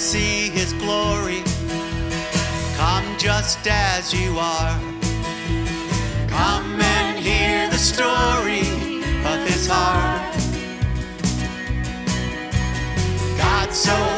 see his glory. Come just as you are. Come and hear the story of his heart. God so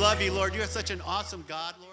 love you, Lord. You are such an awesome God, Lord.